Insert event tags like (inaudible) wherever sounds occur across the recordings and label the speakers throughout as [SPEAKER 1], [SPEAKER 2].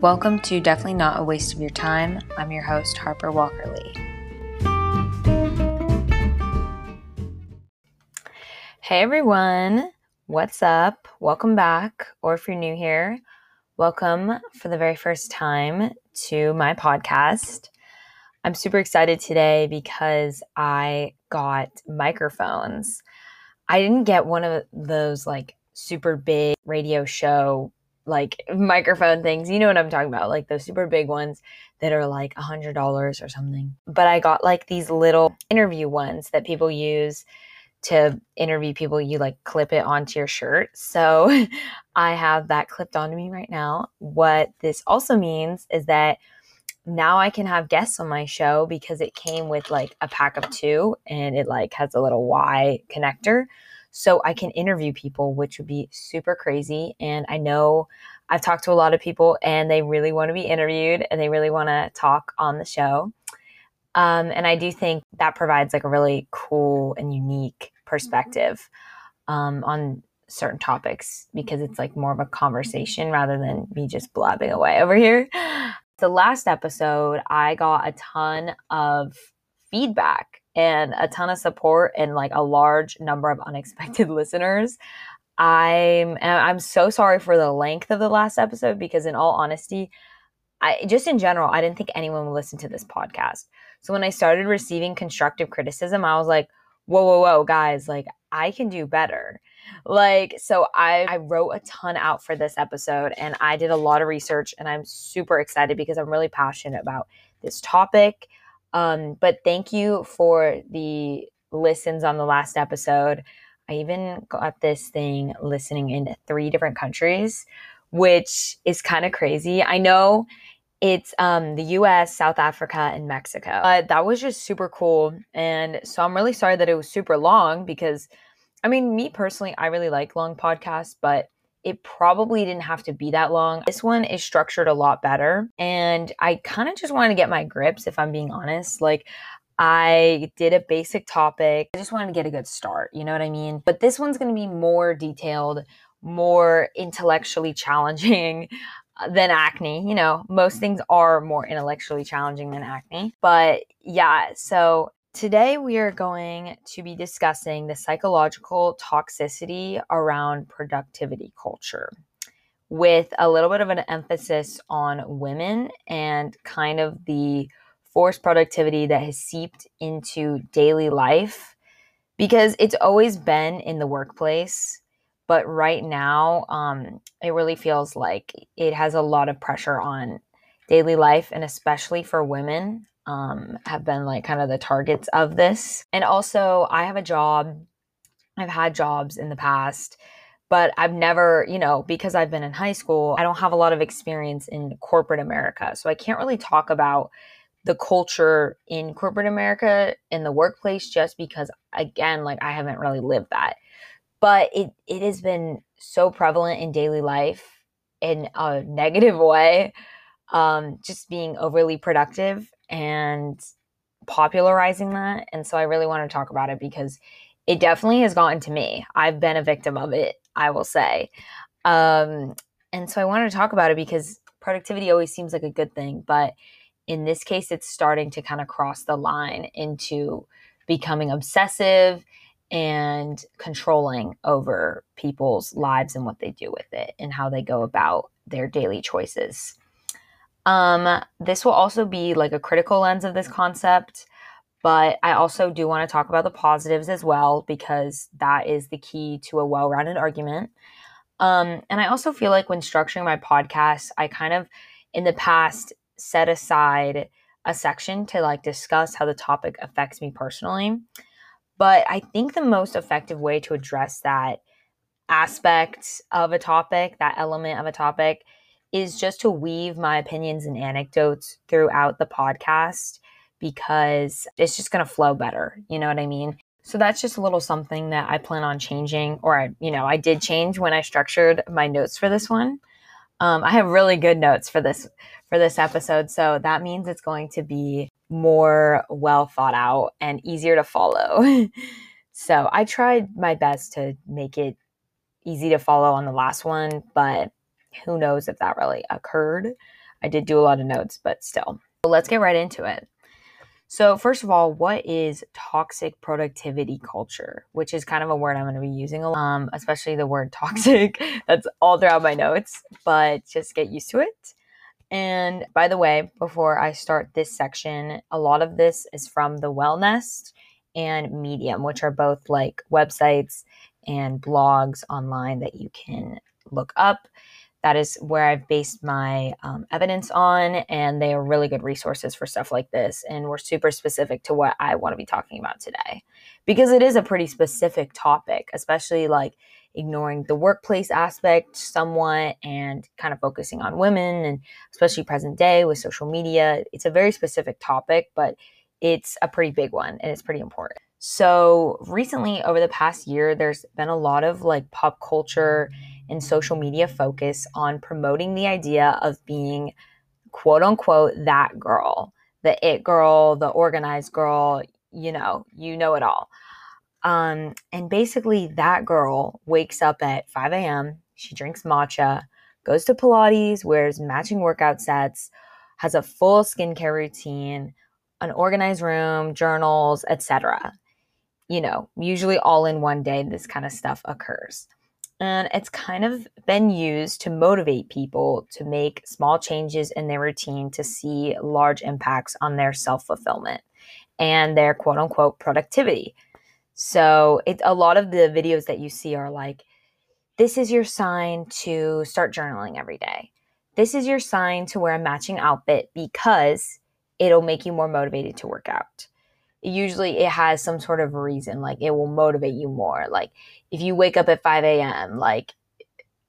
[SPEAKER 1] Welcome to Definitely Not a Waste of Your Time. I'm your host, Harper Walker Lee. Hey everyone, what's up? Welcome back, or if you're new here, welcome for the very first time to my podcast. I'm super excited today because I got microphones. I didn't get one of those like super big radio show like microphone things. You know what I'm talking about, like those super big ones that are like a hundred dollars or something. But I got like these little interview ones that people use to interview people. You like clip it onto your shirt. So (laughs) I have that clipped onto me right now. What this also means is that now I can have guests on my show because it came with like a pack of two and it like has a little Y connector so I can interview people, which would be super crazy. And I know I've talked to a lot of people and they really want to be interviewed and they really want to talk on the show. Um, and I do think that provides like a really cool and unique perspective um, on certain topics because it's like more of a conversation rather than me just blabbing away over here. The last episode, I got a ton of feedback and a ton of support and like a large number of unexpected (laughs) listeners. I'm I'm so sorry for the length of the last episode because in all honesty, I just in general, I didn't think anyone would listen to this podcast. So when I started receiving constructive criticism, I was like, whoa, whoa, whoa, guys, like I can do better. Like, so I, I wrote a ton out for this episode and I did a lot of research and I'm super excited because I'm really passionate about this topic. Um, but thank you for the listens on the last episode. I even got this thing listening in three different countries, which is kind of crazy. I know it's um, the US, South Africa, and Mexico. But that was just super cool. And so I'm really sorry that it was super long because, I mean, me personally, I really like long podcasts, but it probably didn't have to be that long. This one is structured a lot better. And I kind of just wanted to get my grips, if I'm being honest. Like, I did a basic topic. I just wanted to get a good start. You know what I mean? But this one's going to be more detailed, more intellectually challenging (laughs) uh, than acne. You know, most things are more intellectually challenging than acne. But yeah, so Today, we are going to be discussing the psychological toxicity around productivity culture with a little bit of an emphasis on women and kind of the forced productivity that has seeped into daily life because it's always been in the workplace. But right now, um, it really feels like it has a lot of pressure on daily life and especially for women um, have been like kind of the targets of this. And also, I have a job, I've had jobs in the past, but I've never, you know, because I've been in high school, I don't have a lot of experience in corporate America. So I can't really talk about the culture in corporate America in the workplace just because, again, like I haven't really lived that. But it, it has been so prevalent in daily life in a negative (laughs) way um, just being overly productive and popularizing that. And so I really want to talk about it because it definitely has gotten to me. I've been a victim of it, I will say. Um, and so I wanted to talk about it because productivity always seems like a good thing, but in this case, it's starting to kind of cross the line into becoming obsessive and controlling over people's lives and what they do with it and how they go about their daily choices. Um, this will also be like a critical lens of this concept, but I also do want to talk about the positives as well because that is the key to a well rounded argument. Um, and I also feel like when structuring my podcast, I kind of in the past set aside a section to like discuss how the topic affects me personally. But I think the most effective way to address that aspect of a topic, that element of a topic, is just to weave my opinions and anecdotes throughout the podcast because it's just going to flow better. You know what I mean? So that's just a little something that I plan on changing, or I, you know, I did change when I structured my notes for this one. Um, I have really good notes for this for this episode, so that means it's going to be more well thought out and easier to follow. (laughs) so I tried my best to make it easy to follow on the last one, but who knows if that really occurred. I did do a lot of notes, but still. So let's get right into it. So, first of all, what is toxic productivity culture? Which is kind of a word I'm going to be using um, especially the word (laughs) toxic. That's all throughout my notes, but just get used to it. And by the way, before I start this section, a lot of this is from the Wellnest and Medium, which are both like websites and blogs online that you can look up that is where I've based my um, evidence on, and they are really good resources for stuff like this. And we're super specific to what I want to be talking about today because it is a pretty specific topic, especially like ignoring the workplace aspect somewhat and kind of focusing on women and especially present day with social media. It's a very specific topic, but it's a pretty big one and it's pretty important. So, recently, over the past year, there's been a lot of like pop culture and social media focus on promoting the idea of being quote unquote that girl, the it girl, the organized girl, you know, you know it all. Um, and basically, that girl wakes up at 5 a.m., she drinks matcha, goes to Pilates, wears matching workout sets, has a full skincare routine, an organized room, journals, etc. You know, usually all in one day, this kind of stuff occurs. And it's kind of been used to motivate people to make small changes in their routine to see large impacts on their self fulfillment and their quote unquote productivity. So, it, a lot of the videos that you see are like, this is your sign to start journaling every day. This is your sign to wear a matching outfit because it'll make you more motivated to work out usually it has some sort of reason like it will motivate you more. Like if you wake up at 5 a.m like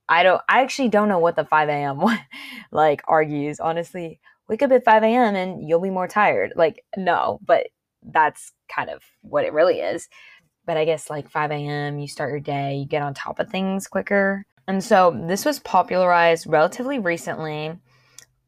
[SPEAKER 1] i don't i actually don't know what the 5 a.m (laughs) like argues. Honestly wake up at 5 a.m and you'll be more tired. Like no but that's kind of what it really is. But i guess like 5 a.m you start your day you get on top of things quicker. And so this was popularized relatively recently.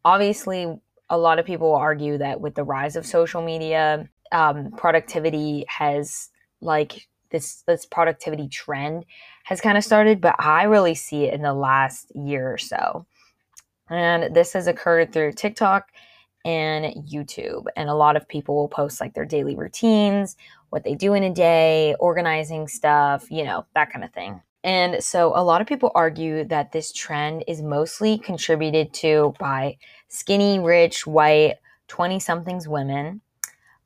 [SPEAKER 1] Obviously a lot of people argue that with the rise of social media um, productivity has like this this productivity trend has kind of started, but I really see it in the last year or so. And this has occurred through TikTok and YouTube. And a lot of people will post like their daily routines, what they do in a day, organizing stuff, you know, that kind of thing. And so a lot of people argue that this trend is mostly contributed to by skinny, rich, white, 20 somethings women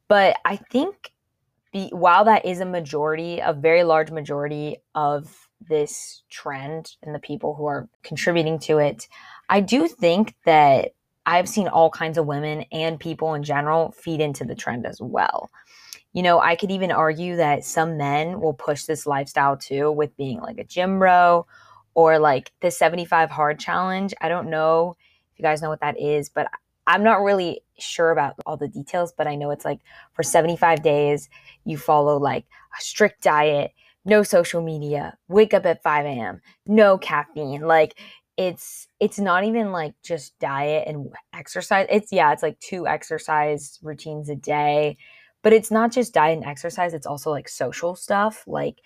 [SPEAKER 1] but I think be, while that is a majority, a very large majority of this trend and the people who are contributing to it, I do think that I've seen all kinds of women and people in general feed into the trend as well. You know, I could even argue that some men will push this lifestyle too with being like a gym bro or like the 75 hard challenge. I don't know if you guys know what that is, but I'm not really sure about all the details, but I know it's like for 75 days, you follow like a strict diet, no social media, wake up at 5 a.m., no caffeine. Like it's it's not even like just diet and exercise. It's yeah, it's like two exercise routines a day. But it's not just diet and exercise, it's also like social stuff, like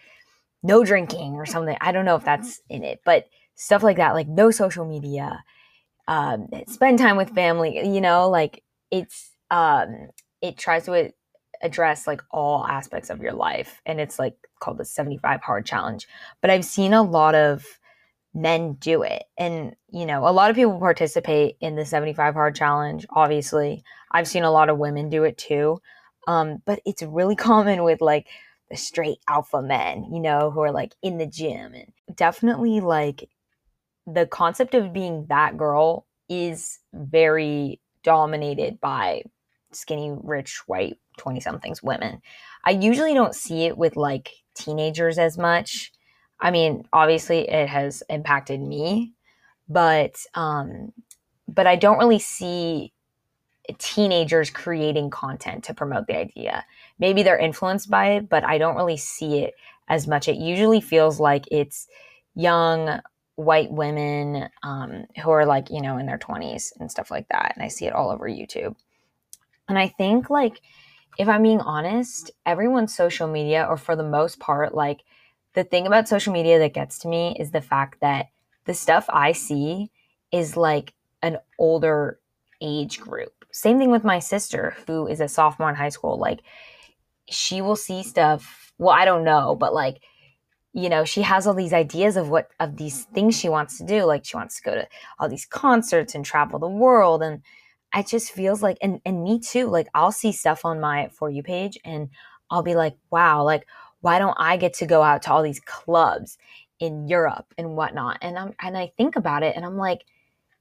[SPEAKER 1] no drinking or something. I don't know if that's in it, but stuff like that, like no social media um, spend time with family you know like it's um, it tries to address like all aspects of your life and it's like called the 75 hard challenge. But i've seen a lot of men do it and you know a lot of people participate in the 75 hard challenge obviously. I've seen a lot of women do it too. Um, but it's really (laughs) common with like the straight alpha men you know who are like in the gym and definitely like the concept of being that girl is very dominated by skinny, rich, white 20 somethings women. I usually don't see it with like teenagers as much. I mean, obviously it has impacted me, but um but I don't really see teenagers creating content to promote the idea. Maybe they're influenced by it, but I don't really see it as much. It usually feels like it's young white women um, who are like, you know, in their 20s and stuff like that. And I see it all over YouTube. And I think, like, if I'm being honest, everyone's social media, or for the most part, like, the thing about social media that gets to me is the fact that the stuff I see is like an older age group. Same thing with my sister, who is a sophomore in high school. Like, she will see stuff. Well, I don't know, but like, you know, she has all these ideas of what of these things she wants to do. Like, she wants to go to all these concerts and travel the world. And it just feels like, and and me too. Like, I'll see stuff on my for you page, and I'll be like, wow, like, why don't I get to go out to all these clubs in Europe and whatnot? And I'm and I think about it, and I'm like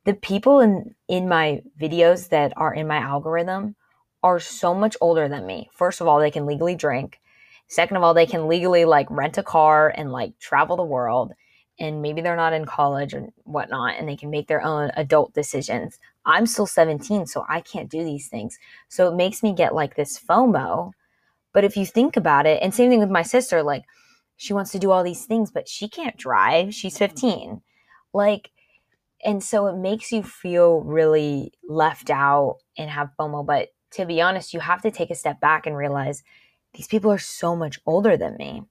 [SPEAKER 1] the people in in my videos that are in my algorithm are so much older than me. First of all, they can legally drink. Second of all, they can legally like rent a car and like travel the world. And maybe they're not in college and whatnot, and they can make their own adult decisions. I'm still 17, so I can't do these things. So it makes me get like this FOMO. But if you think about it, and same thing with my sister, like she wants to do all these things, but she can't drive. She's mm-hmm. 15. Like, and so it makes you feel really left out and have FOMO. But to be honest, you have to take a step back and realize these people are so much older than me.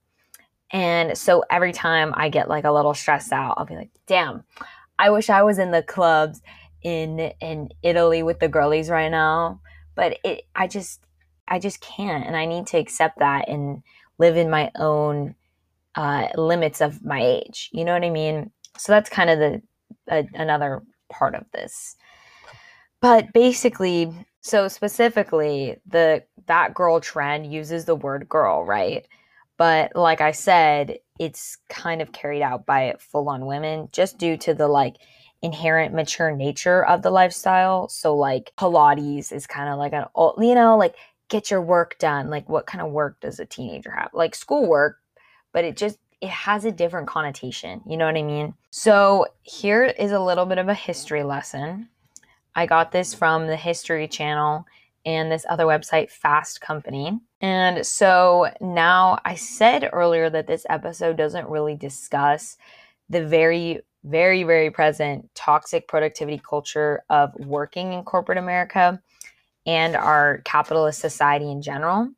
[SPEAKER 1] And so every time I get like a little stressed out, I'll be like, damn, I wish I was in the clubs in in Italy with the girlies right now. But it I just I just can't and I need to accept that and live in my own uh, limits of my age. You know what I mean? So that's kind of the a, another part of this. But basically, so specifically, the that girl trend uses the word girl, right? But like I said, it's kind of carried out by full on women just due to the like inherent mature nature of the lifestyle. So like Pilates is kind of like an you know, like get your work done. Like what kind of work does a teenager have? Like schoolwork, but it just it has a different connotation. You know what I mean? So here is a little bit of a history lesson. I got this from the History Channel and this other website, Fast Company. And so now I said earlier that this episode doesn't really discuss the very, very, very present toxic productivity culture of working in corporate America and our capitalist society in general.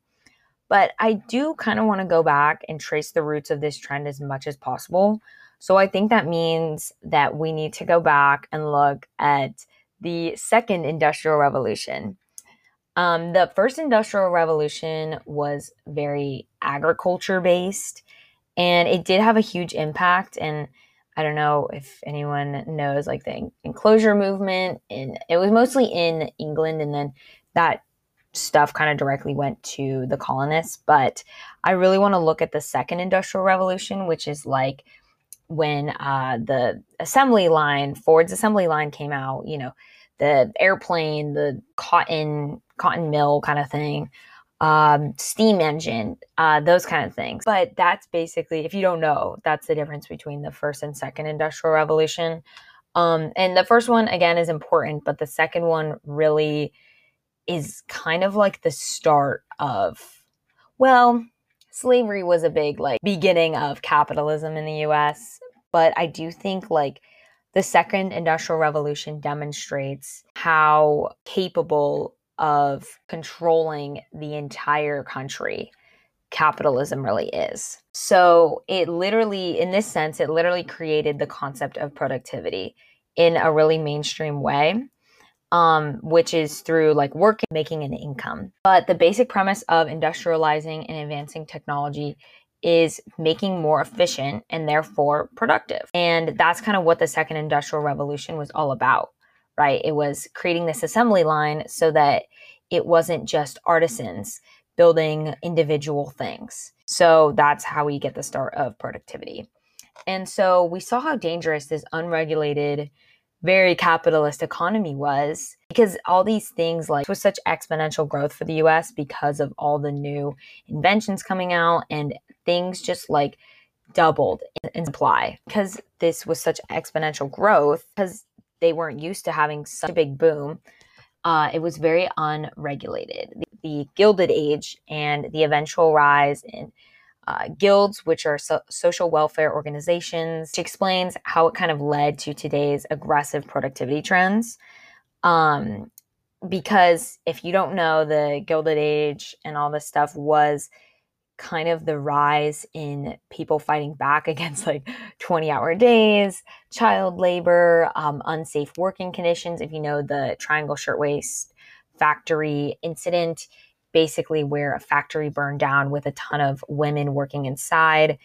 [SPEAKER 1] But I do kind of want to go back and trace the roots of this trend as much as possible. So I think that means that we need to go back and look at the second industrial revolution. Um, the first industrial revolution was very agriculture based and it did have a huge impact. And I don't know if anyone knows like the enclosure movement, and it was mostly in England, and then that stuff kind of directly went to the colonists. But I really want to look at the second industrial revolution, which is like when uh, the assembly line, Ford's assembly line came out, you know, the airplane, the cotton, cotton mill kind of thing. Um, steam engine, uh, those kind of things. But that's basically, if you don't know, that's the difference between the first and second industrial revolution. Um, and the first one, again, is important, but the second one really is kind of like the start of, well, slavery was a big like beginning of capitalism in the US, but I do think like the second industrial revolution demonstrates how capable of controlling the entire country capitalism really is. So it literally, in this sense, it literally created the concept of productivity in a really mainstream way um, which is through like working, making an income. But the basic premise of industrializing and advancing technology is making more efficient and therefore productive. And that's kind of what the second industrial revolution was all about, right? It was creating this assembly line so that it wasn't just artisans building individual things. So that's how we get the start of productivity. And so we saw how dangerous this unregulated very capitalist economy was because all these things like was such exponential growth for the US because of all the new inventions coming out and things just like doubled in supply. Because this was such exponential growth because they weren't used to having such a big boom uh, it was very unregulated. The, the gilded age and the eventual rise in uh, guilds, which are so- social welfare organizations. She explains how it kind of led to today's aggressive productivity trends. Um, because if you don't know, the Gilded Age and all this stuff was kind of the rise in people fighting back (laughs) against like 20 hour days, child labor, um, unsafe working conditions. If you know the Triangle Shirtwaist factory incident, basically where a factory burned down with a ton of women working inside.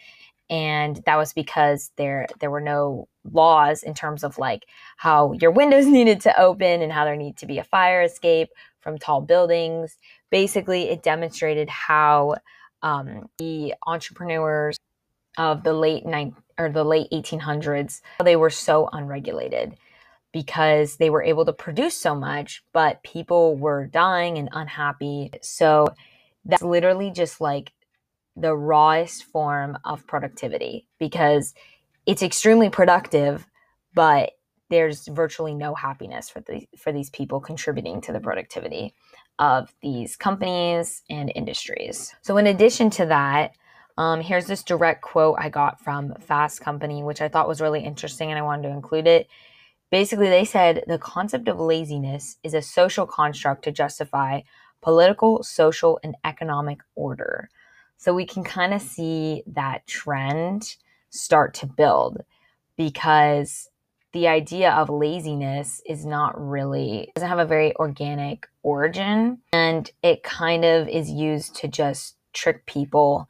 [SPEAKER 1] And that was because there there were no laws in terms of like how your windows (laughs) needed to open and how there needed to be a fire escape from tall buildings. Basically, it demonstrated how um, the entrepreneurs of the late nine or the late 1800s they were so unregulated because they were able to produce so much but people were dying and unhappy so that's literally just like the rawest form of productivity because it's extremely productive but there's virtually no happiness for the, for these people contributing to the productivity of these companies and industries. So, in addition to that, um, here's this direct quote I got from Fast Company, which I thought was really interesting and I wanted to include it. Basically, they said the concept of laziness is a social construct to justify political, social, and economic order. So, we can kind of see that trend start to build because the idea of laziness is not really doesn't have a very organic origin and it kind of is used to just trick people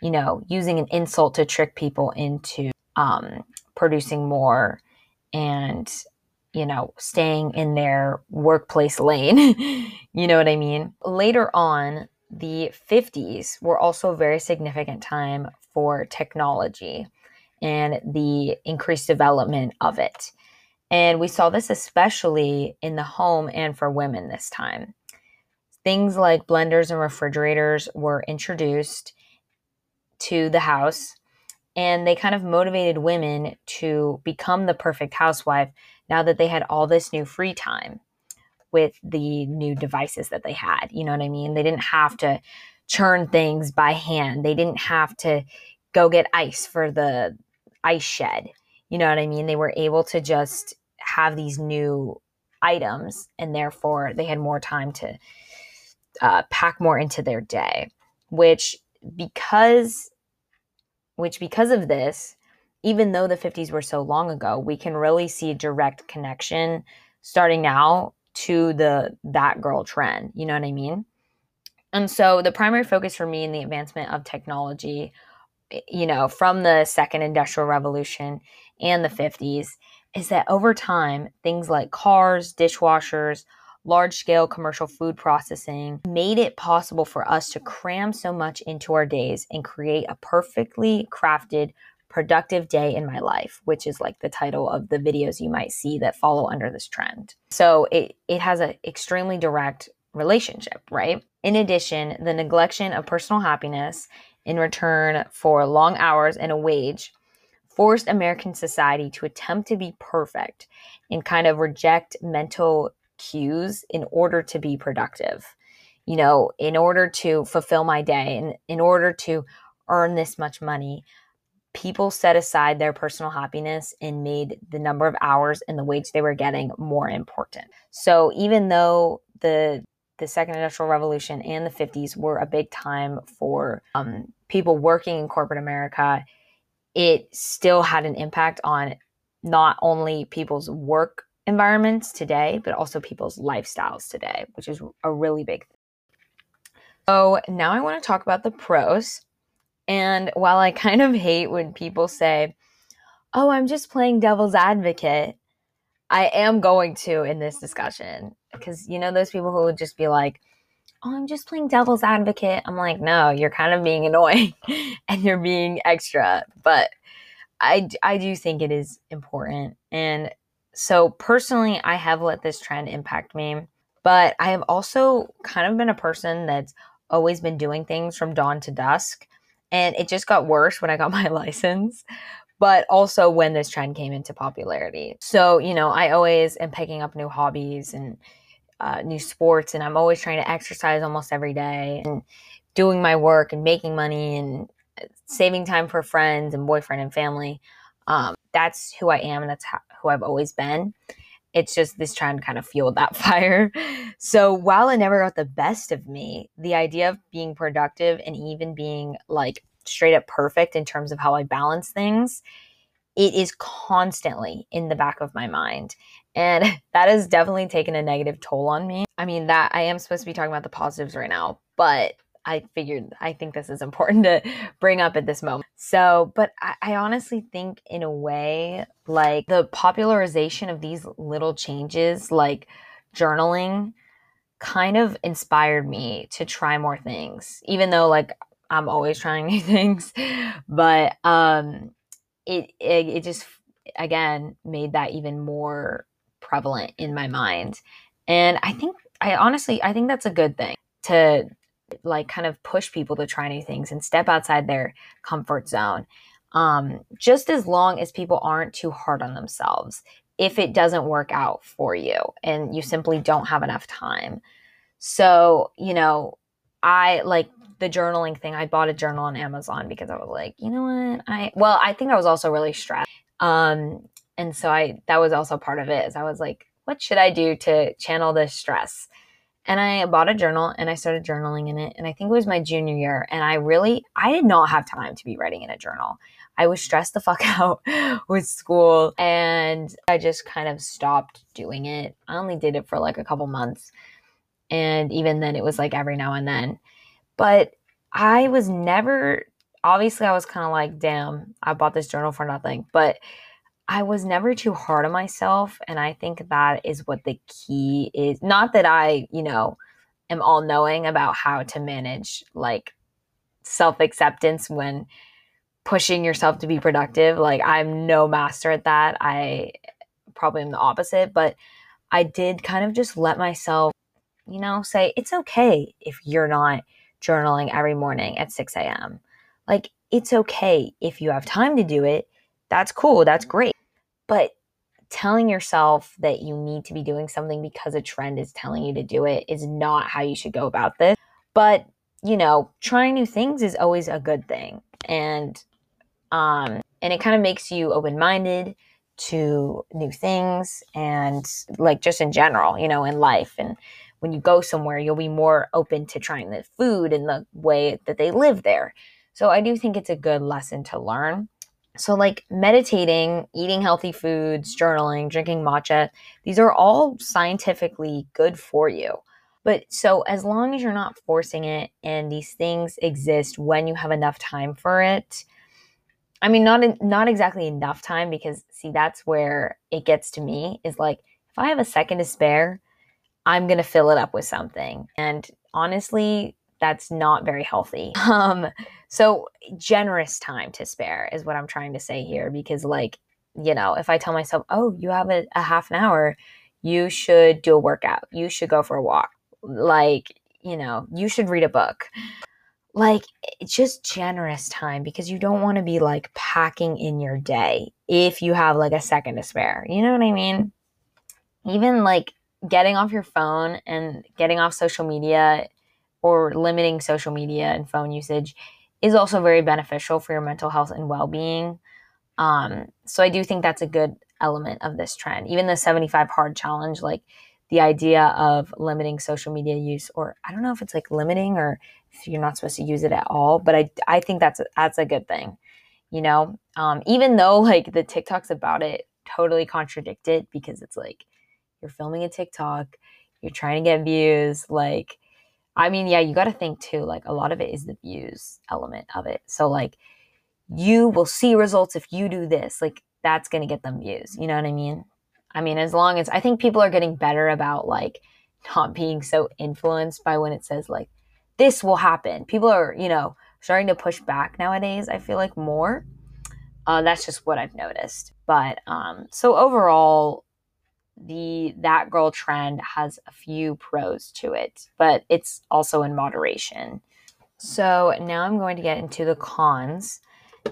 [SPEAKER 1] you know using an insult to trick people into um, producing more and you know staying in their workplace lane (laughs) you know what i mean later on the 50s were also a very significant time for technology and the increased development of it. And we saw this especially in the home and for women this time. Things like blenders and refrigerators were introduced to the house, and they kind of motivated women to become the perfect housewife now that they had all this new free time with the new devices that they had. You know what I mean? They didn't have to churn things by hand, they didn't have to go get ice for the ice shed. You know what I mean? They were able to just have these new items and therefore they had more time to uh, pack more into their day which because which because of this even though the 50s were so long ago we can really see direct connection starting now to the that girl trend. You know what i mean? And so the primary focus for me in the advancement of technology you know, from the second industrial revolution and the 50s is that over time, things like cars, dishwashers, large scale commercial food processing made it possible for us to cram so much into our days and create a perfectly crafted, productive day in my life, which is like the title of the videos you might see that follow under this trend. So it, it has an extremely direct relationship, right? In addition, the neglection of personal happiness in return for long hours and a wage forced American society to attempt to be perfect and kind of reject mental cues in order to be productive. You know, in order to fulfill my day and in order to earn this much money, people set aside their personal happiness and made the number of hours and the wage they were getting more important. So even though the the second industrial revolution and the 50s were a big time for um, people working in corporate america it still had an impact on not only people's work environments today but also people's lifestyles today which is a really big thing so now i want to talk about the pros and while i kind of hate when people say oh i'm just playing devil's advocate I am going to in this discussion because you know those people who would just be like, "Oh, I'm just playing devil's advocate." I'm like, "No, you're kind of being annoying (laughs) and you're being extra." But I I do think it is important. And so personally, I have let this trend impact me, but I have also kind of been a person that's always been doing things from dawn to dusk. And it just got worse when I got (laughs) my license but also when this trend came into popularity. So, you know, I always am picking up new hobbies and uh, new sports, and I'm always trying to exercise almost every day and doing my work and making money and saving time for friends and boyfriend and family. Um, that's who I am, and that's how, who I've always been. it's just this trend kind of fueled that (laughs) fire. So while it never got the best of me, the idea of being productive and even being like straight up perfect in terms of how I balance things, it is constantly in the back of my mind. And (laughs) that has definitely taken a negative toll on me. I mean, that I am supposed to be talking about the positives right now, but I figured I think this is important (laughs) to bring up at this moment. So, but I, I, honestly think, in a way, like the popularization of these little changes, like journaling, kind of inspired me to try more things, even though, like, I'm always trying (laughs) new things. But um, it, it, it just, again, made that even more prevalent in my mind. And I think, I honestly, I think that's a good thing to like kind of push people to try new things and step outside their comfort zone. Um, just as long as people aren't too hard on themselves if it doesn't work out for you and you simply don't have enough time. So, you know, I like the journaling thing. I bought a journal on Amazon because I was like, you know what? I well, I think I was also really stressed. Um, and so I that was also part of it. Is I was like, what should I do to channel this stress? And I bought a journal and I started journaling in it. And I think it was my junior year. And I really, I did not have time to be writing in a journal. I was stressed the (laughs) fuck out with school and I just kind of stopped doing it. I only did it for like a couple months. And even then, it was like every now and then. But I was never, obviously, I was kind of like, damn, I bought this journal for nothing. But I was never too hard on myself. And I think that is what the key is. Not that I, you know, am all knowing about how to manage like self acceptance when pushing yourself to be productive. Like, I'm no master at that. I probably am the opposite, but I did kind of just let myself, you know, say it's okay if you're not journaling every morning at 6 a.m. Like, it's okay if you have time to do it. That's cool. That's great. But telling yourself that you need to be doing something because a trend is telling you to do it is not how you should go about this. But, you know, trying new things is always a good thing. And um and it kind of makes you open-minded to new things and like just in general, you know, in life and when you go somewhere, you'll be more open to trying the food and the way that they live there. So I do think it's a good lesson to learn. So, like meditating, eating healthy foods, journaling, drinking matcha, these are all scientifically good for you. But so, as long as you're not forcing it and these things exist when you have enough time for it, I mean, not not exactly enough time because see, that's where it gets to me is like if I have a second to spare, I'm gonna fill it up with something. And honestly, that's not very healthy. (laughs) Um, so generous time to spare is what I'm trying to say here because like, you know, if I tell myself, "Oh, you have a, a half an hour, you should do a workout. You should go for a walk." Like, you know, you should read a book. Like, it's just generous time because you don't want to be like packing in your day if you have like a second to spare. You know what I mean? Even like getting off your phone and getting off social media or limiting social media and phone usage is also very beneficial for your mental health and well-being. Um, so I do think that's a good element of this trend. Even the 75 hard challenge, like the idea of limiting social media use, or I don't know if it's like limiting or if you're not supposed to use it at all, but I, I think that's a, that's a good thing. You know, um, even though like the TikToks about it totally contradict it because it's like you're filming a TikTok, you're trying to get views, like I mean, yeah, you got to think too, like a lot of it is the views element of it. So, like, you will see results if you do this. Like, that's going to get them views. You know what I mean? I mean, as long as I think people are getting better about like (laughs) not being so influenced by when it says like this will happen. People are, you know, starting to push back nowadays. I feel like more. Uh, that's just what I've noticed. But um, so overall, the that girl trend has a few pros to it, but it's also in moderation. So now I'm going to get into the cons.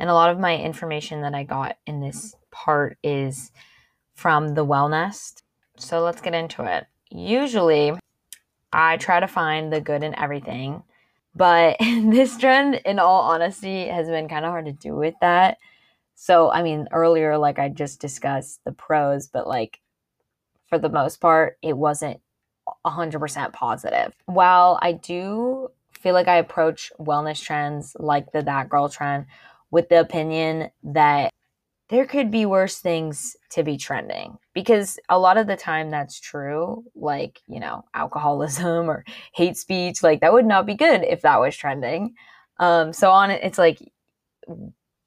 [SPEAKER 1] And a lot of my information that I got in this part is from the Wellnest. So let's get into it. Usually, I try to find the good in everything, but (laughs) this trend, in all honesty, has been kind of hard to do with that. So, I mean, earlier, like I just discussed the pros, but like for the most part, it wasn't 100% positive. While I do feel like I approach wellness trends like the That Girl trend with the opinion that there could be worse things to be trending because a lot of the time that's true like you know alcoholism or hate speech like that would not be good if that was trending um so on it it's like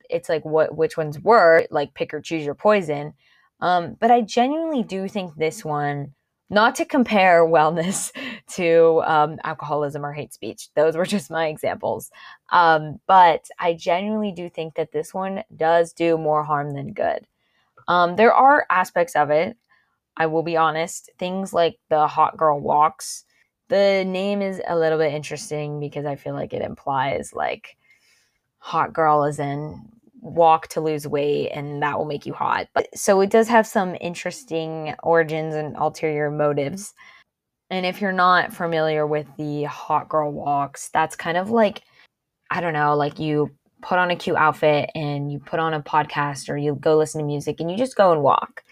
[SPEAKER 1] it's like what which ones were like pick or choose your poison um but i genuinely do think this one not to compare wellness (laughs) to um, alcoholism or hate speech. Those were just my examples. Um, but I genuinely do think that this one does do more harm than good. Um, there are aspects of it, I will be honest, things like the hot girl walks. The name is a little bit interesting because I feel like it implies like hot girl is in walk to lose weight and that will make you hot. But so it does have some interesting origins and ulterior motives. And if you're not familiar with the hot girl walks, that's kind of like I don't know, like you put on a cute outfit and you put on a podcast or you go listen to music and you just go and walk.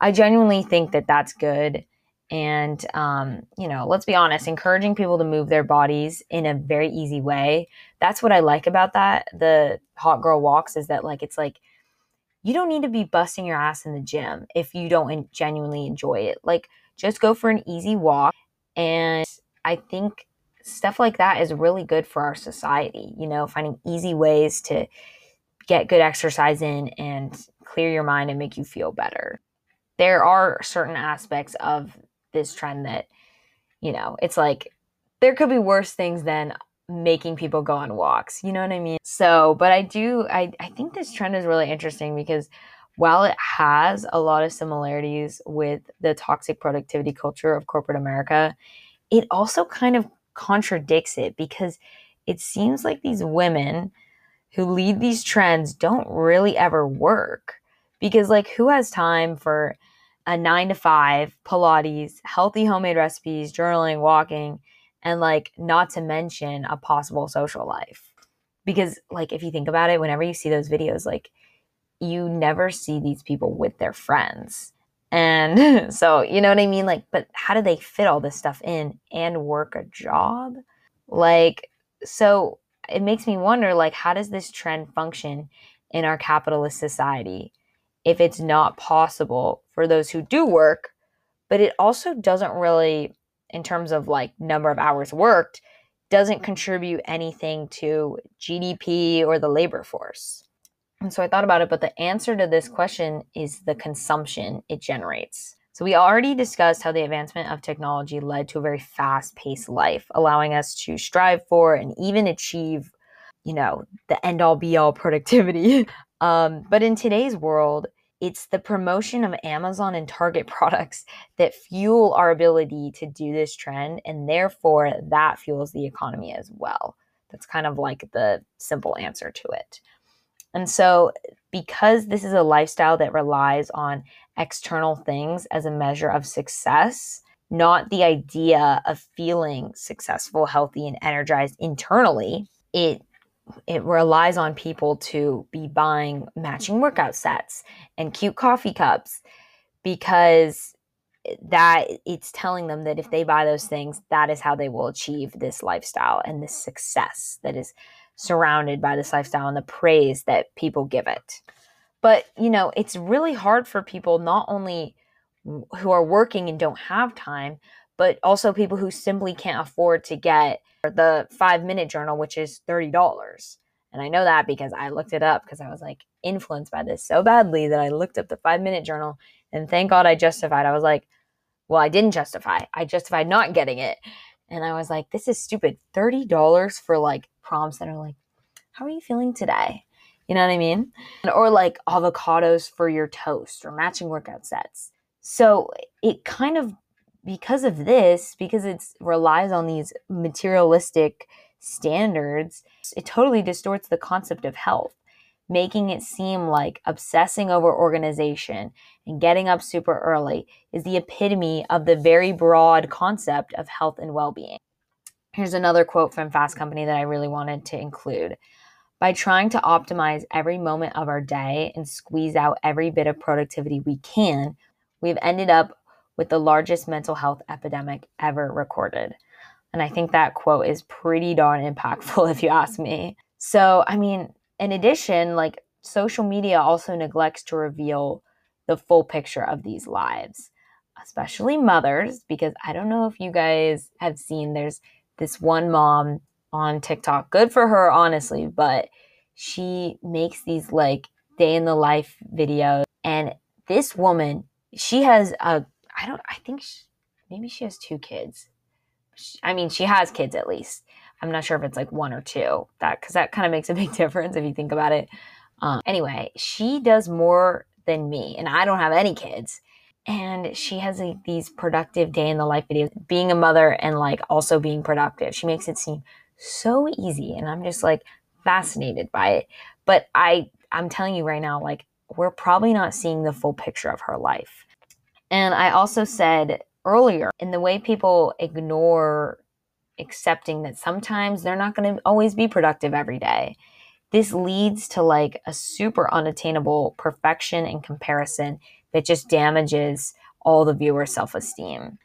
[SPEAKER 1] I genuinely think that that's good and um, you know let's be honest encouraging people to move their bodies in a very easy way that's what i like about that the hot girl walks is that like it's like you don't need to be busting your ass in the gym if you don't genuinely enjoy it. Like just go for an easy walk and i think stuff like that is really good for our society you know finding easy ways to get good exercise in and clear your mind and make you feel better. There are certain aspects of this trend that, you know, it's like there could be worse things than making people go on walks. You know what I mean? So, but I do, I, I think this trend is really interesting because while it has a lot of similarities with the toxic productivity culture of corporate America, it also kind of contradicts it because it seems like these women who lead these trends don't really ever work. Because, like, who has time for a nine to five, Pilates, healthy homemade recipes, journaling, walking, and like not to mention a possible social life. Because, like, if you think about it, whenever you see those videos, like, you never see these people with their friends. And (laughs) so, you know what I mean? Like, but how do they fit all this stuff in and work a job? Like, so it makes me wonder, like, how does this trend function in our capitalist society? if it's not possible for those who do work, but it also doesn't really, in terms of like number of hours worked, doesn't contribute anything to GDP or the labor force. And so I thought about it, but the answer to this question is the consumption it generates. So we already discussed how the advancement of technology led to a very fast-paced life, allowing us to strive for and even achieve, you know, the end-all be-all (laughs) productivity. Um, but in today's world, it's the promotion of Amazon and Target (laughs) products that fuel our ability to do this trend. And therefore, that fuels the economy as well. That's kind of like the simple answer to it. And so, because this is a lifestyle that relies on external things as a measure of success, not the idea of feeling successful, healthy, and energized internally, it it relies on people to be buying matching workout sets and cute coffee cups because that it's telling them that if they buy those things that is how they will achieve this lifestyle and this success that is surrounded by this lifestyle and the praise that people give it. But you know it's really hard for people not only who are working and don't have time but also people who simply can't afford to get the five minute journal, which is $30. And I know that because I looked it up because I was like influenced by this so badly that I looked up the five minute journal. And thank God I justified. I was like, well, I didn't justify. I justified not getting it. And I was like, this is stupid. $30 for like prompts that are like, how are you feeling today? You know what I mean? Or like avocados for your toast or matching workout sets. So it kind of because of this, because it relies on these materialistic standards, it totally distorts the concept of health, making it seem like obsessing over organization and getting up super early is the epitome of the very broad concept of health and well being. Here's another quote from Fast Company that I really wanted to include. By trying to optimize every moment of our day and squeeze out every bit of productivity we can, we've ended up with the largest mental health epidemic ever recorded. And I think that quote is pretty darn impactful, (laughs) if you ask me. So, I mean, in addition, like social media also neglects to reveal the full picture of these lives, especially mothers, because I don't know if you guys have seen there's this one mom on TikTok. Good for her, honestly, but she makes these like day in the life videos. And this woman, she has a, I don't, I think she, maybe she has two kids. I mean, she has kids at least. I'm not sure if it's like one or two. That because that kind of makes a big (laughs) difference if you think about it. Um, anyway, she does more than me, and I don't have any kids. And she has like, these productive day in the life videos, being a mother and like also being productive. She makes it seem so easy, and I'm just like fascinated by it. But I, I'm telling you right now, like we're probably not seeing the full picture of her life. And I also said earlier in the way people ignore accepting that sometimes they're not going to always be productive every day. This leads to like a super unattainable perfection and comparison that just damages all the viewer's self esteem.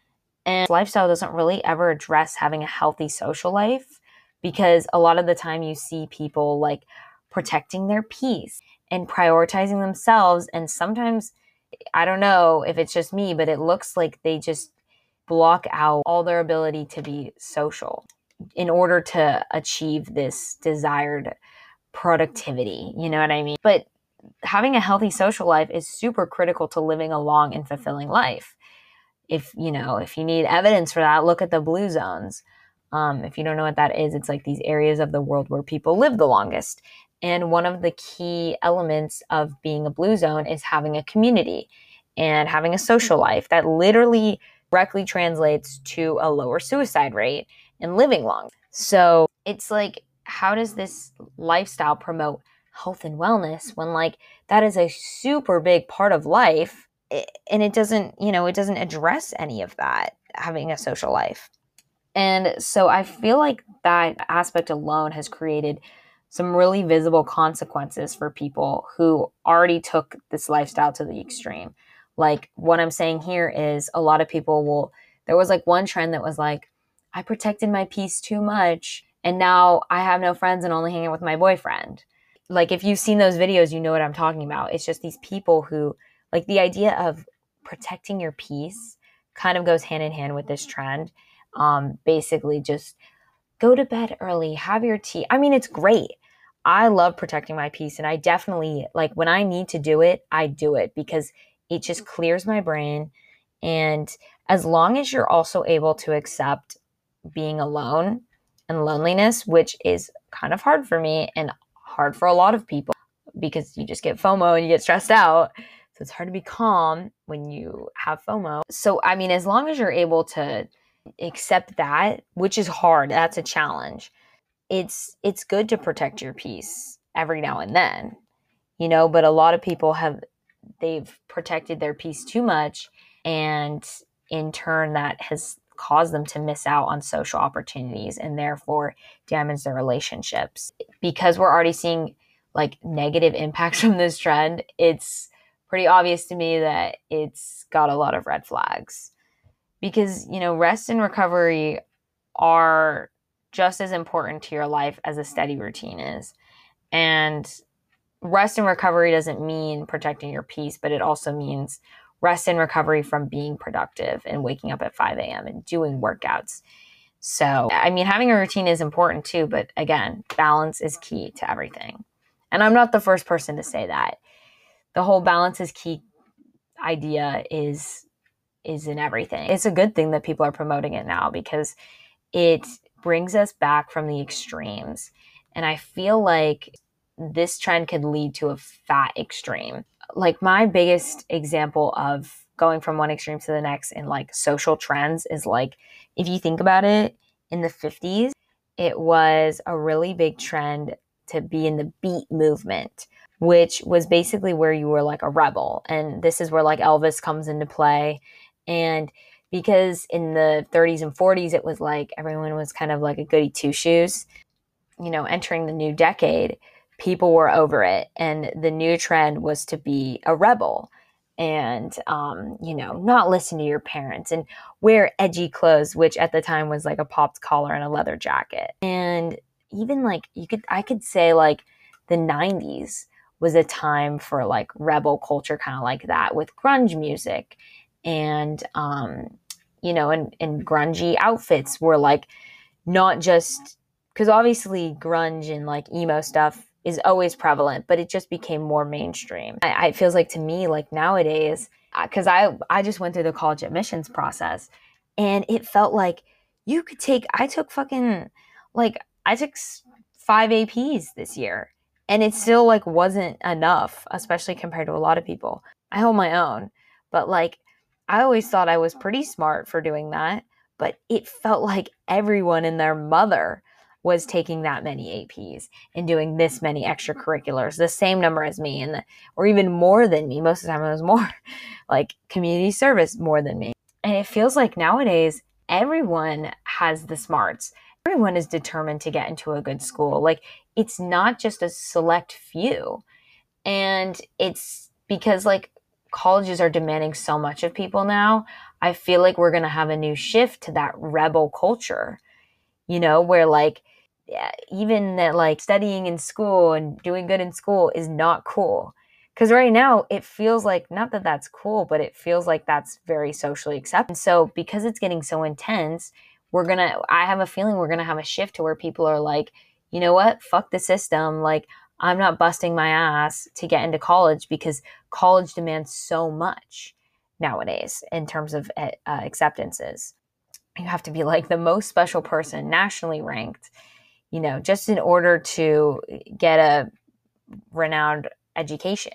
[SPEAKER 1] And lifestyle doesn't really ever address having a healthy social life because a lot of the time you see people like protecting their peace and prioritizing themselves. And sometimes, I don't know if it's just me, but it looks like they just block out all their ability to be social in order to achieve this desired productivity. You know what I mean? But having a healthy social life is super critical to living a long and fulfilling life. If you know, if you need evidence for that, look at the blue zones. Um, if you don't know what that is, it's like these areas of the world where people live the longest. And one of the key elements of being a blue zone is having a community and having a social life that literally directly translates to a lower suicide rate and living long. So it's like, how does this lifestyle promote health and wellness when, like, that is a super big part of life? Eh, and it doesn't, you know, it doesn't address any of that, having a social life. And so I feel like that aspect alone has created some really visible consequences for people who already took this lifestyle to the extreme. Like what I'm saying here is a lot of people will, there was like one trend that was like, I protected my peace too much. And now I have no friends and only hang out with my boyfriend. Like if you've seen those videos, you know what I'm talking about. It's just these people who, like the idea of protecting your peace kind of goes hand in hand with this trend. Um, basically, just go to bed early, have your tea. I mean, it's great. I love protecting my peace, and I definitely like when I need to do it, I do it because it just mm-hmm. clears my brain. And as long as you're also able to accept being alone and loneliness, which is kind of hard for me and hard for a lot of people because you just get FOMO and you get stressed out. So it's hard to be calm when you have FOMO. So, I mean, as long as you're able to accept that, which is hard, that's a challenge. It's it's good to protect your peace every now and then. You know, but a lot of people have they've protected their peace too much and in turn that has caused them to miss out on social opportunities and therefore damage their relationships because we're already seeing like negative impacts (laughs) from this trend it's pretty obvious to me that it's got a lot of red flags because you know rest and recovery are just as important to your life as a steady routine is and rest and recovery doesn't mean protecting your peace, but it also means rest and recovery from being productive and waking up at 5 a.m. and doing workouts. So, I mean, having a routine is important too, but again, balance is key to everything. And I'm not the first person to say that. The whole balance is key idea is is in everything. It's a good thing that people are promoting it now because it brings us back from the extremes. And I feel like this trend could lead to a fat extreme. Like my biggest example of going from one extreme to the next in like social trends is like if you think about it in the 50s it was a really big trend to be in the beat movement which was basically where you were like a rebel and this is where like Elvis comes into play and because in the 30s and 40s it was like everyone was kind of like a goody two shoes. You know entering the new decade people were over it and the new trend was to be a rebel and um, you know not listen to your parents and wear edgy clothes which at the time was like a popped collar and a leather jacket. And even like you could i could say like the 90s was a time for like rebel culture kind of like that with grunge music and um you know and and grungy outfits were like not just because obviously grunge and like emo stuff is always prevalent, but it just became more mainstream. I, it feels like to me, like nowadays, because uh, I I just went through the college admissions process, and it felt like you could take. I took fucking like I took five APs this year, and it still like wasn't enough, especially compared to a lot of people. I hold my own, but like I always thought I was pretty smart for doing that, but it felt like everyone and their mother was taking that many APs and doing this many extracurriculars, the same number as me, and the, or even more than me. Most of the time, it was more (laughs) like community service more than me. And it feels like nowadays everyone has the smarts. Everyone is determined to get into a good school. Like it's not just a select few. And it's because like colleges are demanding so much of people now. I feel like we're going to have a new shift to that rebel culture, you know, where like even that like studying in school and doing good in school is not cool. Because right now it feels like not that that's cool but it feels like that's very socially accepted so because it's getting so intense we're gonna i have a feeling we're gonna have a shift to where people are like you know what? Fuck the system. Like i'm not busting my ass to get into college because college demands so much nowadays in terms of uh, acceptances you have to be like the most special person nationally ranked you know, just in order to get a renowned education.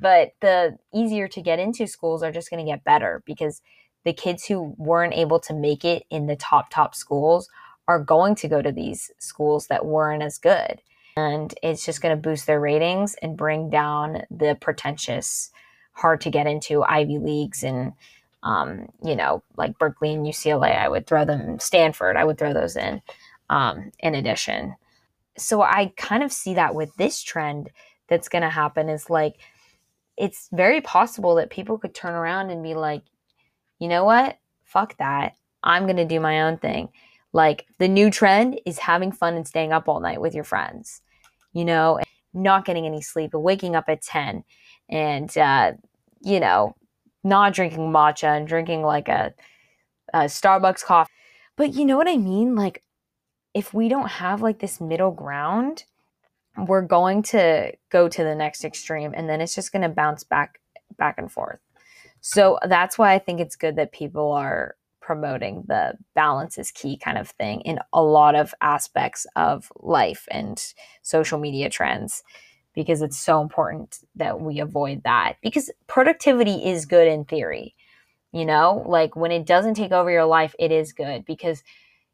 [SPEAKER 1] But the easier to get into schools are just going to get better because the kids who weren't able to make it in the top, top schools are going to go to these schools that weren't as good. And it's just going to boost their ratings and bring down the pretentious, hard to get into Ivy Leagues and, um, you know, like Berkeley and UCLA. I would throw them, Stanford, I would throw those in um, in addition. So I kind of see that with this trend that's going to happen is like, it's very possible that people could turn around and be like, you know what? Fuck that. I'm going to do my own thing. Like the new trend is having fun and staying up all night with your friends, you know, not getting any sleep, but waking up at 10 and, uh, you know, not drinking matcha and drinking like a, a Starbucks coffee. But you know what I mean? Like if we don't have like this middle ground, we're going to go to the next extreme and then it's just going to bounce back back and forth. So that's why I think it's good that people are promoting the balance is key kind of thing in a lot of aspects of life and social media trends because it's so important that we avoid that because productivity is good in theory. You know, like when it doesn't take over your life, it is good because,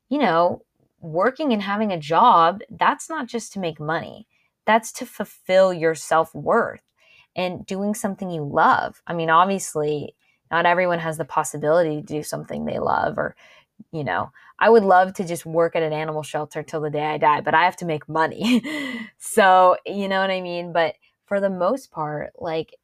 [SPEAKER 1] you know, working and having a job, that's not just to make money, that's to fulfill your self worth and doing something you love. I mean, obviously, not everyone has the possibility to do something they love or you know i would love to just work at an animal shelter till the day i die but i have to make money. (laughs) So you know what i mean? But for the most part like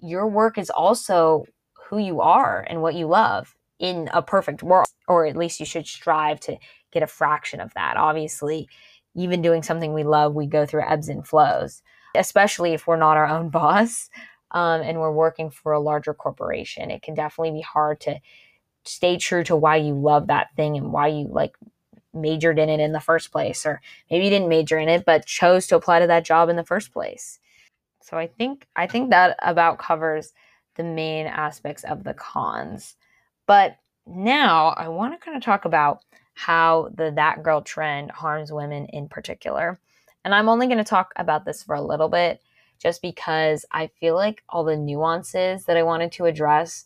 [SPEAKER 1] your work is also who you are and what you love in a perfect world or at least you should strive to get a fraction of that. Obviously, even doing something we love, we go through ebbs and flows, especially if we're not our own (laughs) boss um, and we're working for a larger corporation. It can definitely be hard to stay true to why you love that thing and why you like majored in it in the first place or maybe you didn't major in it but chose to apply to that job in the first place so i think i think that about covers the main aspects of the cons but now I want to kind of talk about how the that girl trend harms women in particular. And I'm only going to talk about this for a little bit just because I feel like all the nuances that I wanted to address,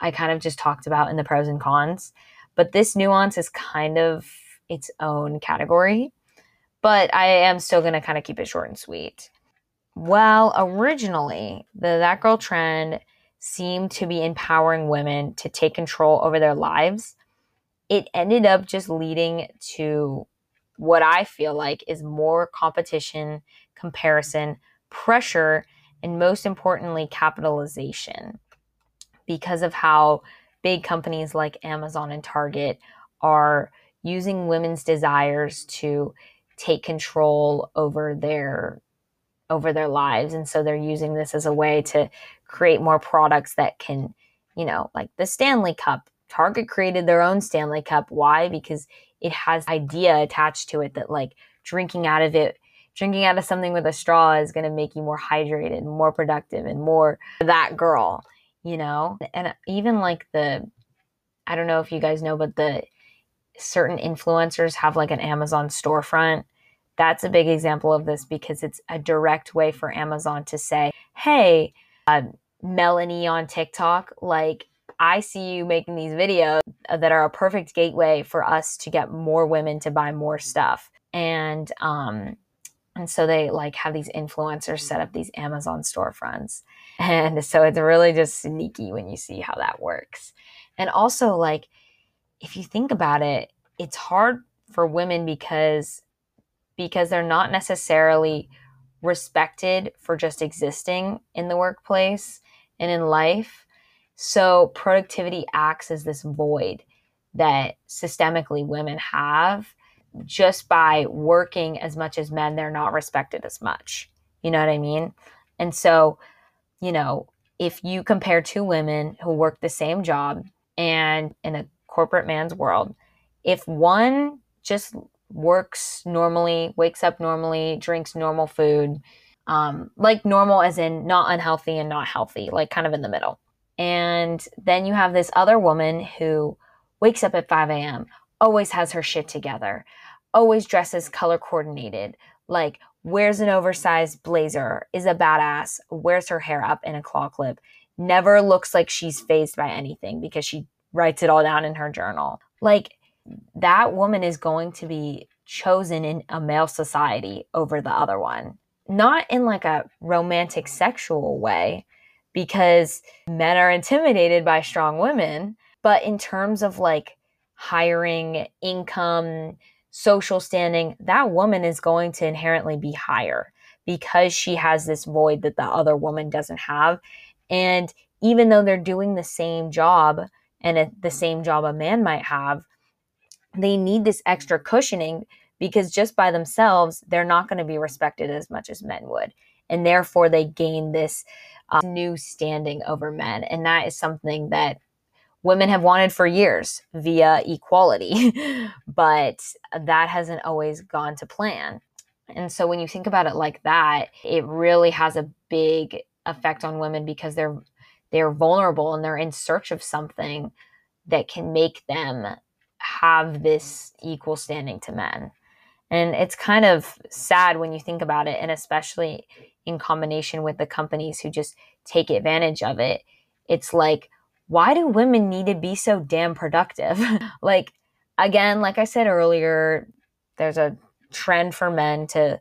[SPEAKER 1] I kind of just talked about in the pros and cons. But this nuance is kind of its own category. But I am still going to kind of keep it short and sweet. Well, originally, the that girl trend seemed to be empowering women to take control over their lives, it ended up just leading to what I feel like is more competition, comparison, pressure, and most importantly, capitalization. because of how big companies like Amazon and Target are using women's desires to take control over their over their lives. And so they're using this as a way to create more products that can you know like the stanley cup. Target created their own stanley cup. Why? Because it has idea attached to it that like drinking out of it drinking out of something with a straw is going to make you more hydrated more productive and more that girl you know? And even like the i don't know if you guys know but the certain influencers have like an amazon storefront. That's a big example of this because it's a direct way for amazon to say hey uh, melanie on tiktok like i see you making these videos that are a perfect gateway for us to get more women to buy more stuff. And um and so they like have these influencers set up mm-hmm. these amazon storefronts. (laughs) And so it's really just sneaky when you see how that works. And also like if you think about it it's hard for women because because they're not necessarily respected for just existing in the workplace and in life. So productivity acts as this void that systemically women have just by working as much as men, they're not respected as much. You know what I mean? And so, you know, if you compare two women who work the same job and in a corporate man's world, if one just works normally, wakes up normally, drinks normal food, um, like normal as in not unhealthy and not healthy, like kind of in the middle. And then you have this other woman who wakes up at 5 a.m., always has her shit together, always dresses color coordinated, like wears an oversized blazer, is a badass, wears her hair up in a claw clip, never looks like she's fazed by anything because she writes it all down in her journal. Like that woman is going to be chosen in a male society over the other one. Not in like a romantic sexual way, because men are intimidated by strong women, but in terms of like hiring, income, social standing, that woman is going to inherently be higher because she has this void that the other woman doesn't have. And even though they're doing the same job and a, the same job a man might have, they need this extra cushioning because just by themselves, they're not going to be respected as much as men would. And therefore, they gain this uh, new standing over men. And that is something that women have wanted for years via equality, (laughs) but that hasn't always gone to plan. And so when you think about it like that, it really has a big effect on women because they're they're vulnerable and they're in search of something that can make them have this equal standing to men. And it's kind of sad when you think about it, and especially in combination with the companies who just take advantage of it. It's like, why do women need to be so damn productive? (laughs) like, again, like I said earlier, there's a trend for men to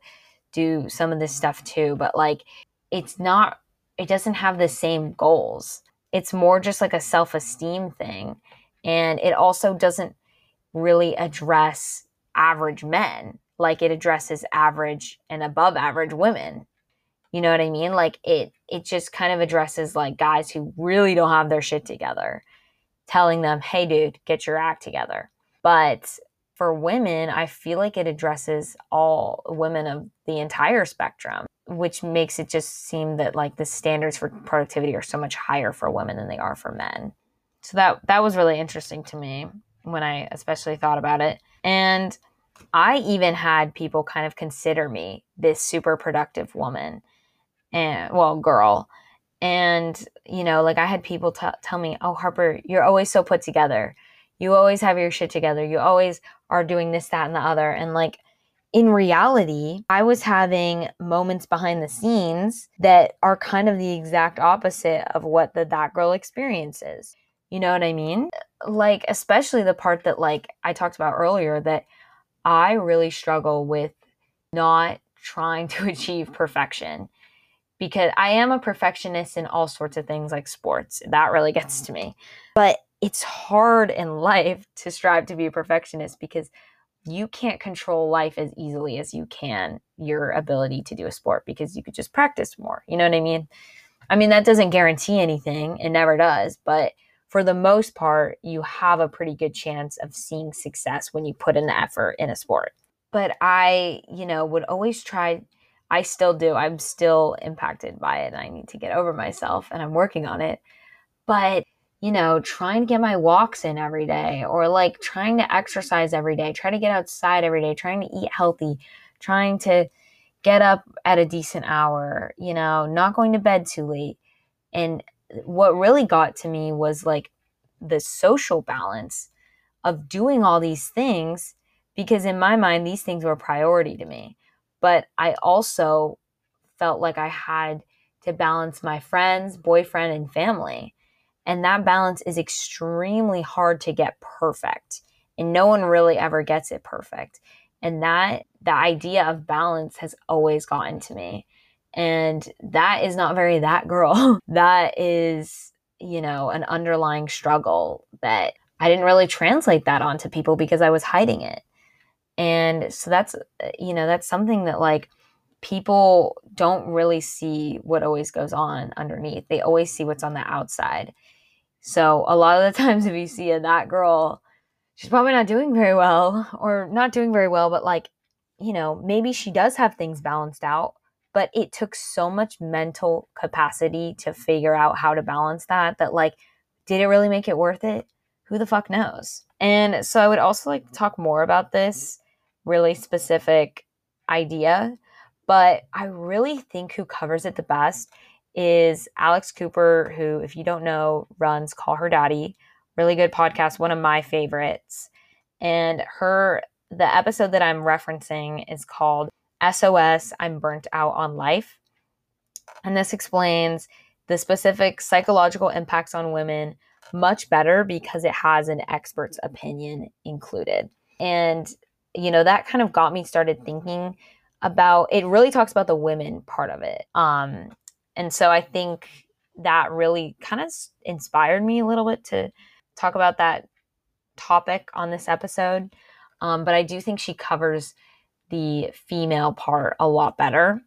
[SPEAKER 1] do some of this stuff too, but like, it's not, it doesn't have the same goals. It's more just like a self esteem thing. And it also doesn't really address average men like it addresses average and above average women. You know what I mean? Like it it just kind of addresses like guys who really don't have their shit together, telling them, "Hey dude, get your act together." But for women, I feel like it addresses all women of the entire spectrum, which makes it just seem that like the standards for productivity are so much higher for women than they are for men. So that that was really interesting to me when I especially thought about it. And I even had people kind of consider me this super productive woman and well girl. And you know like i had people t- tell me oh harper you're always so put together. You always have your shit together. You always are doing this that and the other. And like in reality i was having moments behind the scenes that are kind of the exact opposite of what the that girl experiences you know what i mean? Like especially the part that like i talked about earlier that i really struggle with not trying (laughs) to achieve perfection because I am a perfectionist in all sorts of things like sports. That really gets to me. But it's hard in life (laughs) to strive to be a perfectionist because you can't control life as easily as you can your ability to do a sport because you could just practice more. You know what I mean? I mean, that doesn't guarantee anything, it never does, but for the most part, you have a pretty good chance of seeing success when you put in the effort in a sport. But I, you know, would always try, I still do. I'm still impacted by it and I need to get over myself and I'm working on it. But, you know, trying to get my walks in every day or like trying to exercise every day, try to get outside every day, trying to eat healthy, trying to get up at a decent hour, you know, not going to bed too late. And what really got to me was like the social balance of doing all these things because in my mind these things were a priority to me but i also felt like i had to balance my friends boyfriend and family and that balance is extremely hard to get perfect and no one really ever gets it perfect and that the idea of balance has always gotten to me and that is not very that girl. (laughs) that is, you know, an underlying struggle that I didn't really translate that onto people because I was hiding it. And so that's, uh, you know, that's something that like people don't really see what always goes on underneath. They always see what's on the outside. So a lot of the (laughs) times if you see a that girl, she's probably not doing very well (laughs) or not doing very well, but like, you know, maybe she does have things balanced out but it took so much mental capacity to figure out how to balance that that like did it really make it worth it who the fuck knows and so i would also like to talk more about this really specific idea but i really think who covers it the best is alex cooper who if you don't know runs call her daddy really good podcast one of my favorites and her the episode that i'm referencing is called SOS, I'm burnt out on life. And this explains the specific psychological impacts on women much better because it has an expert's opinion included. And, you know, that kind of got me started thinking about it really talks about the women part of it. Um, and so I think that really kind of inspired me a little bit to talk about that topic on this episode. Um, but I do think she covers the female part a lot better.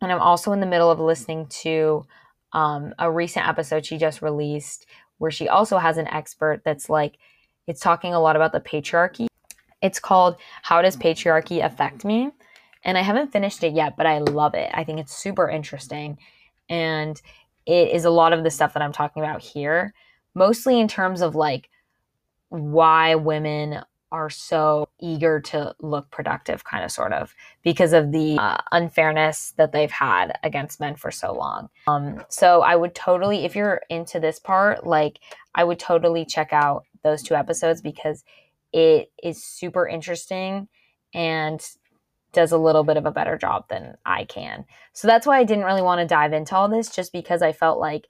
[SPEAKER 1] And I'm also in the middle of listening to um, a recent episode she just released where she also has an expert that's like, it's talking a lot about the patriarchy. It's called How Does Patriarchy Affect Me? And I haven't finished it yet, but I love it. I think it's super interesting. And it is a lot of the stuff that I'm talking about here, mostly in terms of like why women are so eager to look productive, kind of sort of, because of the uh, unfairness that they've had against men for so long. Um, so I would totally, if you're into this part, like, I would totally check out those two episodes because it is super interesting and does a little bit of a better job than I can. So that's why I didn't really want to dive into all this, just because I felt like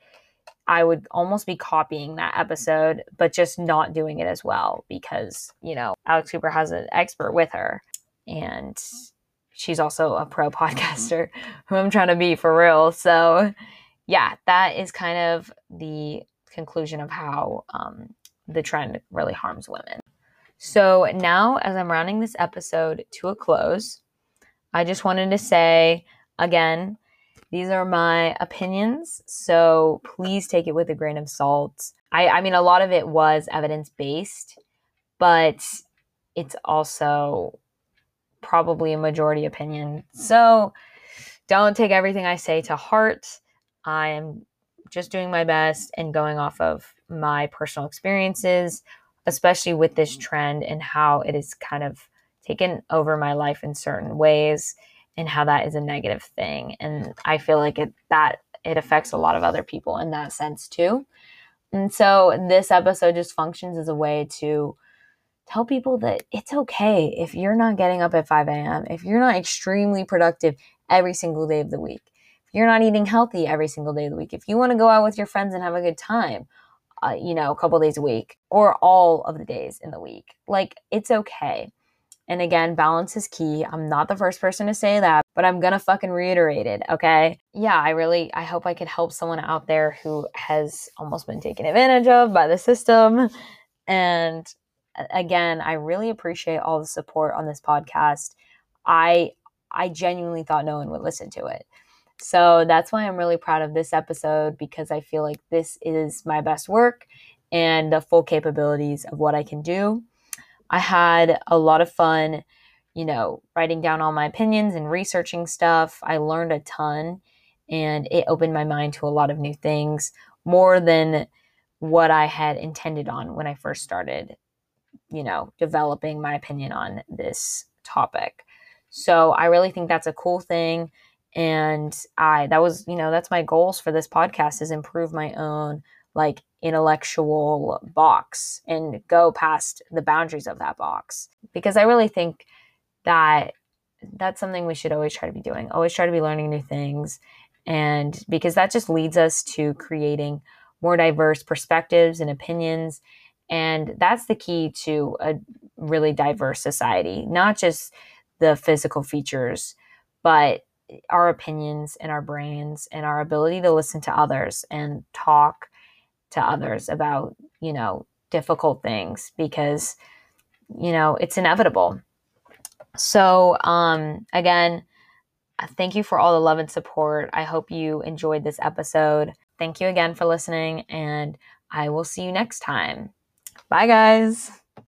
[SPEAKER 1] I would almost be copying that episode, but just not doing it as well because, you know, Alex Cooper has an expert with her and she's also a pro (laughs) podcaster who I'm trying to be for real. So, yeah, that is kind of the conclusion of how um, the trend really harms women. So, now as I'm rounding this episode to a close, I just wanted to say again, these are my opinions, so please take it with a grain of salt. I, I mean, a lot of it was evidence based, but it's also probably a majority opinion. So don't take everything I say to heart. I am just doing my best and going off of my personal experiences, especially with this mm-hmm. trend and how it has kind of taken over my life in certain ways and how that is a negative thing. And I feel like it that it affects a lot of other people in that sense too. And so this episode just functions as a way to tell people that it's okay if you're not getting up at 5 a.m., if you're not extremely productive every single day of the week, if you're not eating healthy every single day of the week, if you want to go out with your friends and have a good time, uh, you know, a couple days a week or all of the days in the week, like it's okay. And again, balance is key. I'm not the first person to say that, but I'm going to fucking reiterate it, okay? Yeah, I really I hope I could help someone out there who has almost been taken advantage of by the system. And again, I really appreciate all the support on this podcast. I I genuinely thought no one would listen to it. So that's why I'm really proud of this episode because I feel like this is my best work and the full capabilities of what I can do. I had a lot of fun, you know, writing down all my opinions and researching stuff. I learned a ton and it opened my mind to a lot of new things more than what I had intended on when I first started, you know, developing my opinion on this topic. So I really think that's a cool thing and I that was, you know, that's my goals for this podcast is improve my own like intellectual box and go past the boundaries of that box because I really think that that's something we should always try to be doing. Always try to be learning new things and because that just leads us to creating more diverse perspectives and opinions and that's the key to a really diverse society, not just the physical features, but our opinions and our brains and our ability to listen to others and talk to others about, you know, difficult things because, you know, it's inevitable. So, um, again, thank you for all the love and support. I hope you enjoyed this episode. Thank you again for listening, and I will see you next time. Bye, guys.